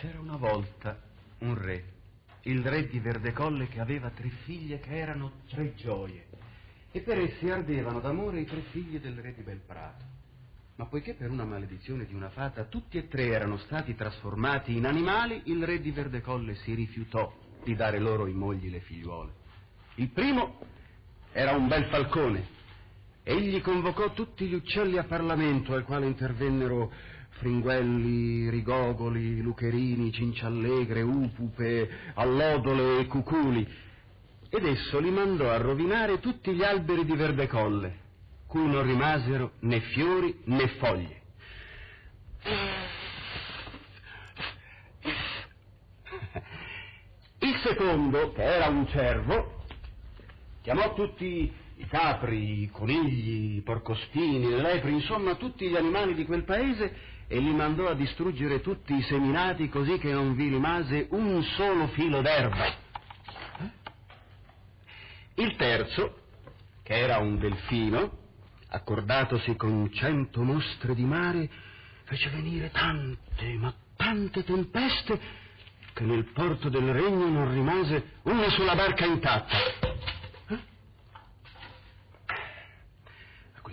C'era una volta un re, il re di Verdecolle che aveva tre figlie che erano tre gioie e per essi ardevano d'amore i tre figli del re di Belprato. Ma poiché per una maledizione di una fata tutti e tre erano stati trasformati in animali, il re di Verdecolle si rifiutò di dare loro in mogli le figliuole. Il primo era un bel falcone. Egli convocò tutti gli uccelli a Parlamento, al quale intervennero fringuelli, rigogoli, lucherini, cinciallegre, upupe, allodole e cuculi, ed esso li mandò a rovinare tutti gli alberi di Verdecolle, cui non rimasero né fiori né foglie. Il secondo, che era un cervo, chiamò tutti i capri, i conigli, i porcospini, le lepri, insomma tutti gli animali di quel paese e li mandò a distruggere tutti i seminati così che non vi rimase un solo filo d'erba. Eh? Il terzo, che era un delfino, accordatosi con cento mostre di mare, fece venire tante, ma tante tempeste che nel porto del regno non rimase una sola barca intatta.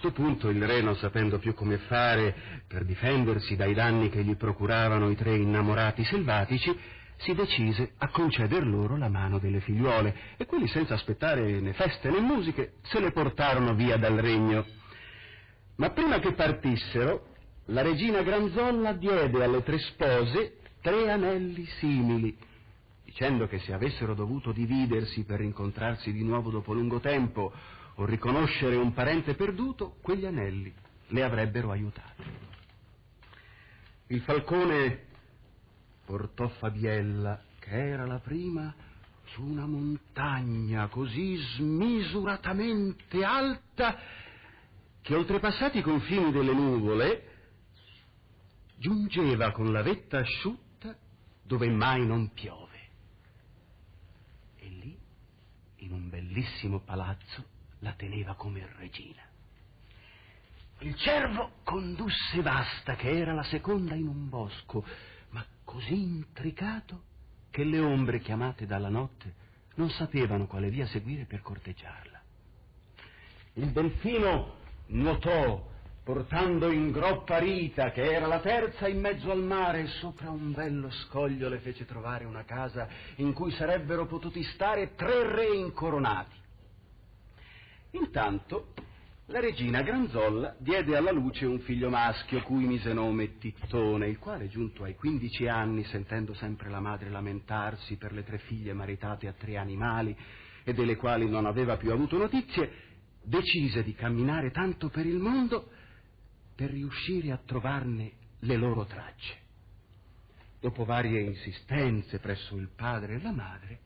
Questo punto il re, non sapendo più come fare per difendersi dai danni che gli procuravano i tre innamorati selvatici, si decise a conceder loro la mano delle figliuole e quelli senza aspettare né feste né musiche se le portarono via dal regno. Ma prima che partissero, la regina Granzolla diede alle tre spose tre anelli simili, dicendo che se avessero dovuto dividersi per incontrarsi di nuovo dopo lungo tempo o riconoscere un parente perduto, quegli anelli le avrebbero aiutate. Il falcone portò Fabiella, che era la prima, su una montagna così smisuratamente alta che oltrepassati i confini delle nuvole giungeva con la vetta asciutta dove mai non piove. E lì, in un bellissimo palazzo, la teneva come regina. Il cervo condusse Vasta, che era la seconda in un bosco, ma così intricato che le ombre chiamate dalla notte non sapevano quale via seguire per corteggiarla. Il delfino nuotò portando in groppa Rita, che era la terza in mezzo al mare, sopra un bello scoglio le fece trovare una casa in cui sarebbero potuti stare tre re incoronati. Intanto la regina Granzolla diede alla luce un figlio maschio cui mise nome Tittone, il quale giunto ai quindici anni, sentendo sempre la madre lamentarsi per le tre figlie maritate a tre animali e delle quali non aveva più avuto notizie, decise di camminare tanto per il mondo per riuscire a trovarne le loro tracce. Dopo varie insistenze presso il padre e la madre,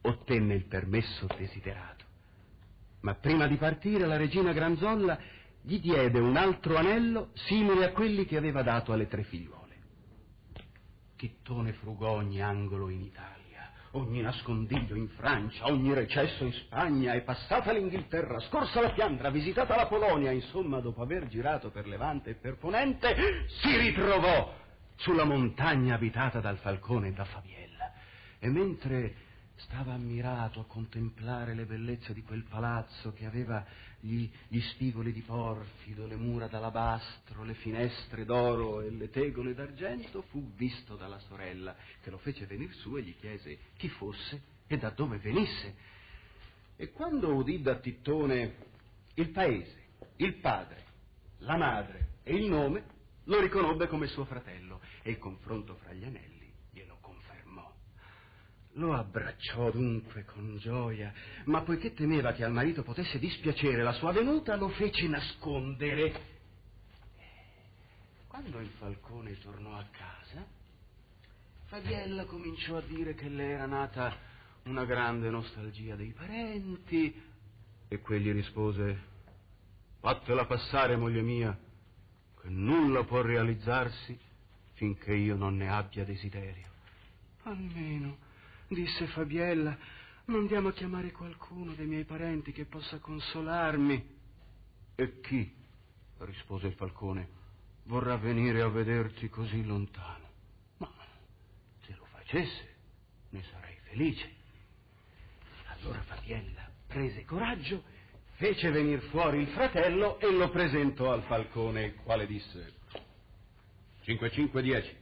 ottenne il permesso desiderato. Ma prima di partire la regina Granzolla gli diede un altro anello simile a quelli che aveva dato alle tre figliuole. Chittone frugò ogni angolo in Italia, ogni nascondiglio in Francia, ogni recesso in Spagna, e passata l'Inghilterra, scorsa la Fiandra, visitata la Polonia, insomma, dopo aver girato per Levante e per Ponente, si ritrovò sulla montagna abitata dal falcone e da Fabiella. E mentre Stava ammirato a contemplare le bellezze di quel palazzo che aveva gli, gli spigoli di porfido, le mura d'alabastro, le finestre d'oro e le tegole d'argento, fu visto dalla sorella, che lo fece venir su e gli chiese chi fosse e da dove venisse. E quando udì da Tittone il paese, il padre, la madre e il nome, lo riconobbe come suo fratello e il confronto fra gli anelli. Lo abbracciò dunque con gioia, ma poiché temeva che al marito potesse dispiacere la sua venuta, lo fece nascondere. Quando il falcone tornò a casa, Fabiella cominciò a dire che le era nata una grande nostalgia dei parenti, e quegli rispose, fatela passare, moglie mia, che nulla può realizzarsi finché io non ne abbia desiderio. Almeno disse Fabiella, mandiamo a chiamare qualcuno dei miei parenti che possa consolarmi. E chi? rispose il falcone, vorrà venire a vederti così lontano. Ma piacesse, ne sarei felice. Allora Fabiella prese coraggio, fece venire fuori il fratello e lo presentò al falcone, il quale disse 5-5-10.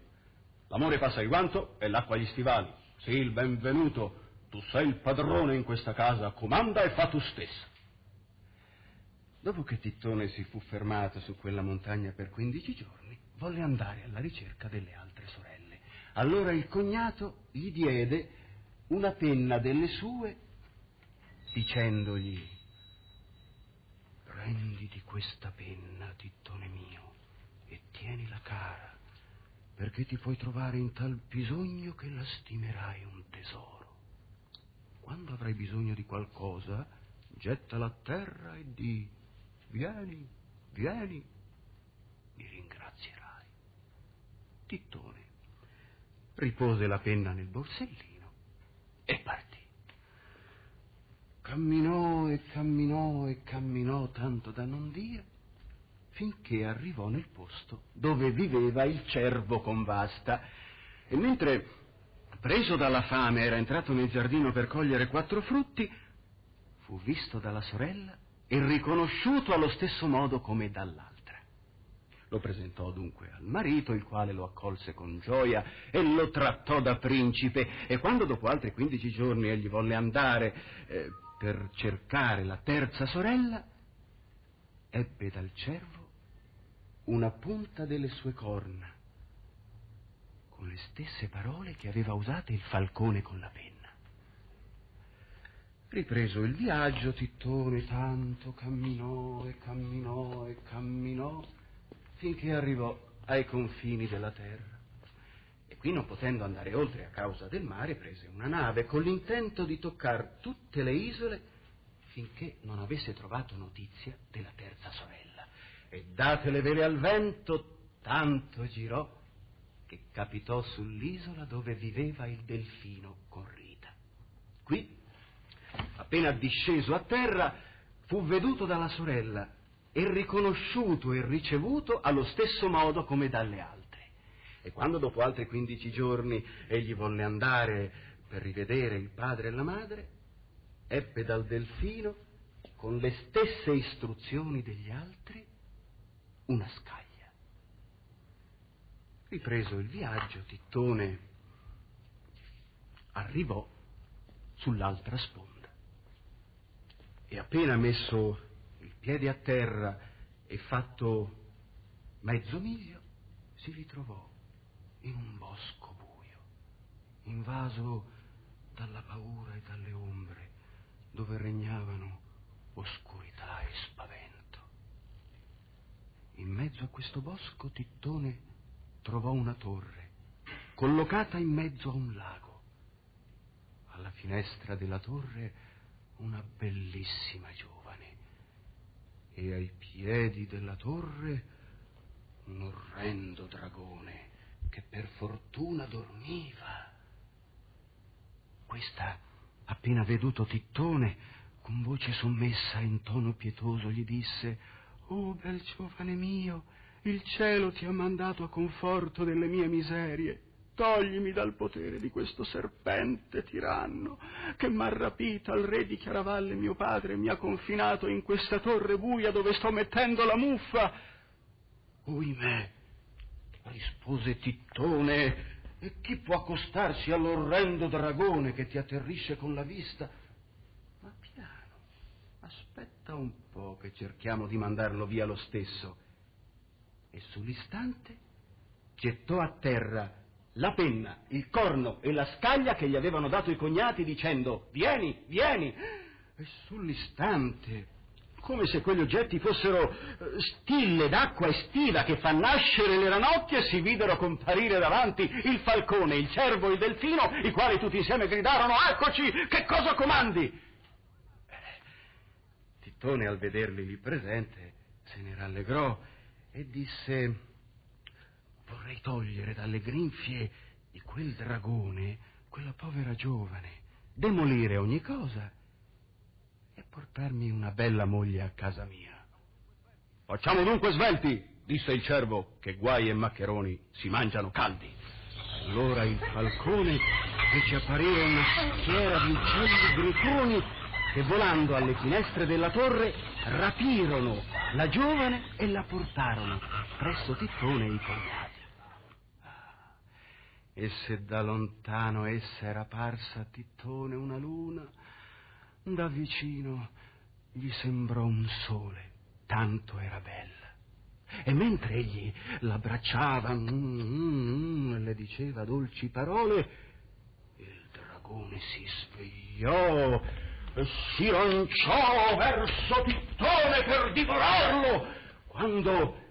L'amore passa il guanto e l'acqua agli stivali. Sì, il benvenuto. Tu sei il padrone in questa casa, comanda e fa tu stesso. Dopo che Tittone si fu fermato su quella montagna per quindici giorni, volle andare alla ricerca delle altre sorelle. Allora il cognato gli diede una penna delle sue dicendogli prenditi questa penna, Tittone mio, e tienila cara, perché ti puoi trovare in tal bisogno che la stimerai un tesoro. Quando avrai bisogno di qualcosa, gettala a terra e di vieni, vieni, mi ringrazierai. Tittone ripose la penna nel borsellino e partì. Camminò e camminò e camminò tanto da non dire, finché arrivò nel posto dove viveva il cervo con vasta. E mentre, preso dalla fame, era entrato nel giardino per cogliere quattro frutti, fu visto dalla sorella e riconosciuto allo stesso modo come dall'altra. Lo presentò dunque al marito, il quale lo accolse con gioia e lo trattò da principe, e quando dopo altri quindici giorni egli volle andare eh, per cercare la terza sorella, ebbe dal cervo una punta delle sue corna, con le stesse parole che aveva usate il falcone con la penna. Ripreso il viaggio, Tittone tanto camminò e camminò e camminò finché arrivò ai confini della terra. E qui, non potendo andare oltre a causa del mare, prese una nave con l'intento di toccare tutte le isole finché non avesse trovato notizia della terza sorella. E date le vele al vento, tanto girò che capitò sull'isola dove viveva il delfino con Rita. Qui, appena disceso a terra, fu veduto dalla sorella e riconosciuto e ricevuto allo stesso modo come dalle altre. E quando dopo altri quindici giorni egli volle andare per rivedere il padre e la madre, ebbe dal delfino, con le stesse istruzioni degli altri, una scaglia. Ripreso il viaggio, Tittone arrivò sull'altra sponda e appena messo il piede a terra e fatto mezzo miglio, si ritrovò in un bosco buio, invaso dalla paura e dalle ombre, dove regnavano oscurità e spavento. In mezzo a questo bosco Tittone trovò una torre, collocata in mezzo a un lago. Alla finestra della torre una bellissima giovane e ai piedi della torre un orrendo dragone che per fortuna dormiva. Questa, appena veduto Tittone, con voce sommessa e in tono pietoso gli disse Oh, bel giovane mio, il cielo ti ha mandato a conforto delle mie miserie. Toglimi dal potere di questo serpente tiranno che m'ha rapita al re di Chiaravalle mio padre e mi ha confinato in questa torre buia dove sto mettendo la muffa. Oimè, rispose Tittone, e chi può accostarsi all'orrendo dragone che ti atterrisce con la vista? Aspetta un po' che cerchiamo di mandarlo via lo stesso. E sull'istante gettò a terra la penna, il corno e la scaglia che gli avevano dato i cognati dicendo vieni, vieni. E sull'istante come se quegli oggetti fossero eh, stille d'acqua estiva che fa nascere le ranocchie, si videro comparire davanti il falcone, il cervo e il delfino, i quali tutti insieme gridarono Eccoci, che cosa comandi? Tittone al vederli lì presente se ne rallegrò e disse vorrei togliere dalle grinfie di quel dragone quella povera giovane, demolire ogni cosa e portarmi una bella moglie a casa mia. Facciamo dunque svelti, disse il cervo, che guai e maccheroni si mangiano caldi. Allora il falcone fece apparire una schiera di uccelli grifoni che volando alle finestre della torre rapirono la giovane e la portarono presso Tittone e i cognati. Ah, e se da lontano essa era parsa a Tittone una luna, da vicino gli sembrò un sole, tanto era bella. E mentre egli l'abbracciava mm, mm, mm, e le diceva dolci parole, il dragone si svegliò e si lanciò verso Tittone per divorarlo, quando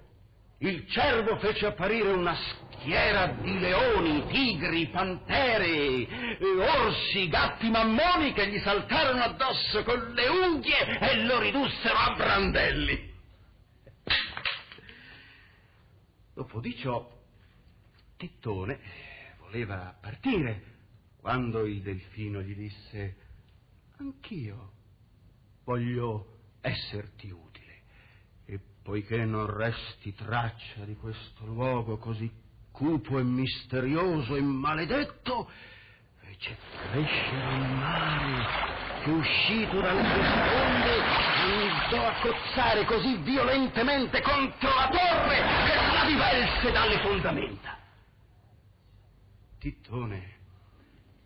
il cervo fece apparire una schiera di leoni, tigri, pantere, orsi, gatti mammoni che gli saltarono addosso con le unghie e lo ridussero a brandelli. Dopo di ciò, Tittone voleva partire quando il delfino gli disse Anch'io voglio esserti utile e poiché non resti traccia di questo luogo così cupo e misterioso e maledetto, fece crescere il mare che uscito dalle sue sponde andò a cozzare così violentemente contro la torre che la divelse dalle fondamenta. Tittone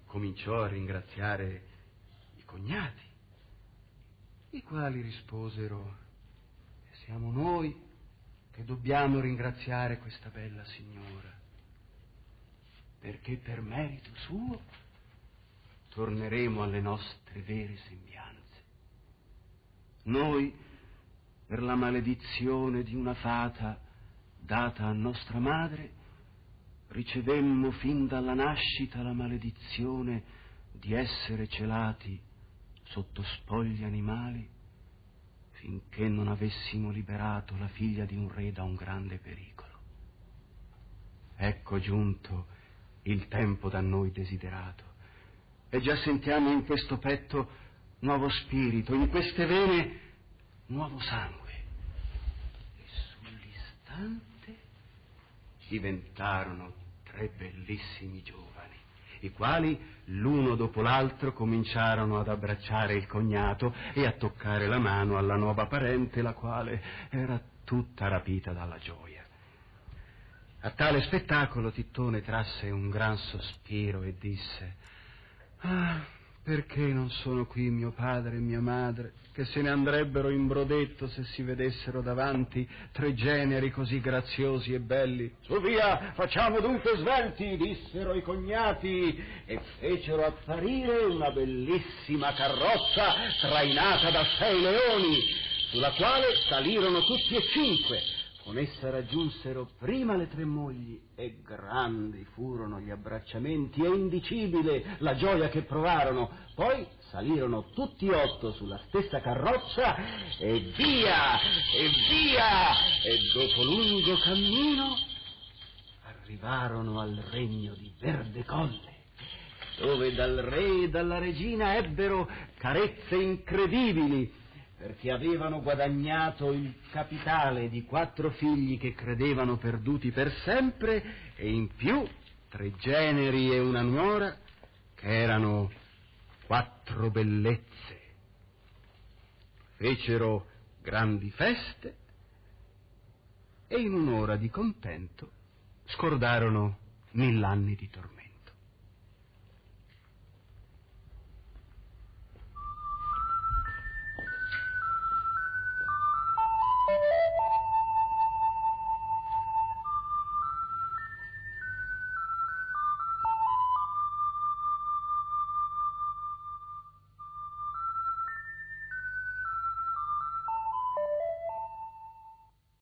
cominciò a ringraziare i cognati, i quali risposero, siamo noi che dobbiamo ringraziare questa bella signora, perché per merito suo torneremo alle nostre vere sembianze. Noi, per la maledizione di una fata data a nostra madre, ricevemmo fin dalla nascita la maledizione di essere celati sotto spogli animali finché non avessimo liberato la figlia di un re da un grande pericolo. Ecco giunto il tempo da noi desiderato e già sentiamo in questo petto nuovo spirito, in queste vene nuovo sangue. E sull'istante diventarono tre bellissimi giovani, i quali l'uno dopo l'altro cominciarono ad abbracciare il cognato e a toccare la mano alla nuova parente, la quale era tutta rapita dalla gioia. A tale spettacolo Tittone trasse un gran sospiro e disse Ah, perché non sono qui mio padre e mia madre, che se ne andrebbero in brodetto se si vedessero davanti tre generi così graziosi e belli? Su via, facciamo dunque svelti, dissero i cognati, e fecero apparire una bellissima carrozza trainata da sei leoni, sulla quale salirono tutti e cinque con essa raggiunsero prima le tre mogli e grandi furono gli abbracciamenti e indicibile la gioia che provarono. Poi salirono tutti otto sulla stessa carrozza e via, e via, e dopo lungo cammino arrivarono al regno di Verde Colle, dove dal re e dalla regina ebbero carezze incredibili perché avevano guadagnato il capitale di quattro figli che credevano perduti per sempre e in più tre generi e una nuora che erano quattro bellezze. Fecero grandi feste e in un'ora di contento scordarono mill'anni di tormento.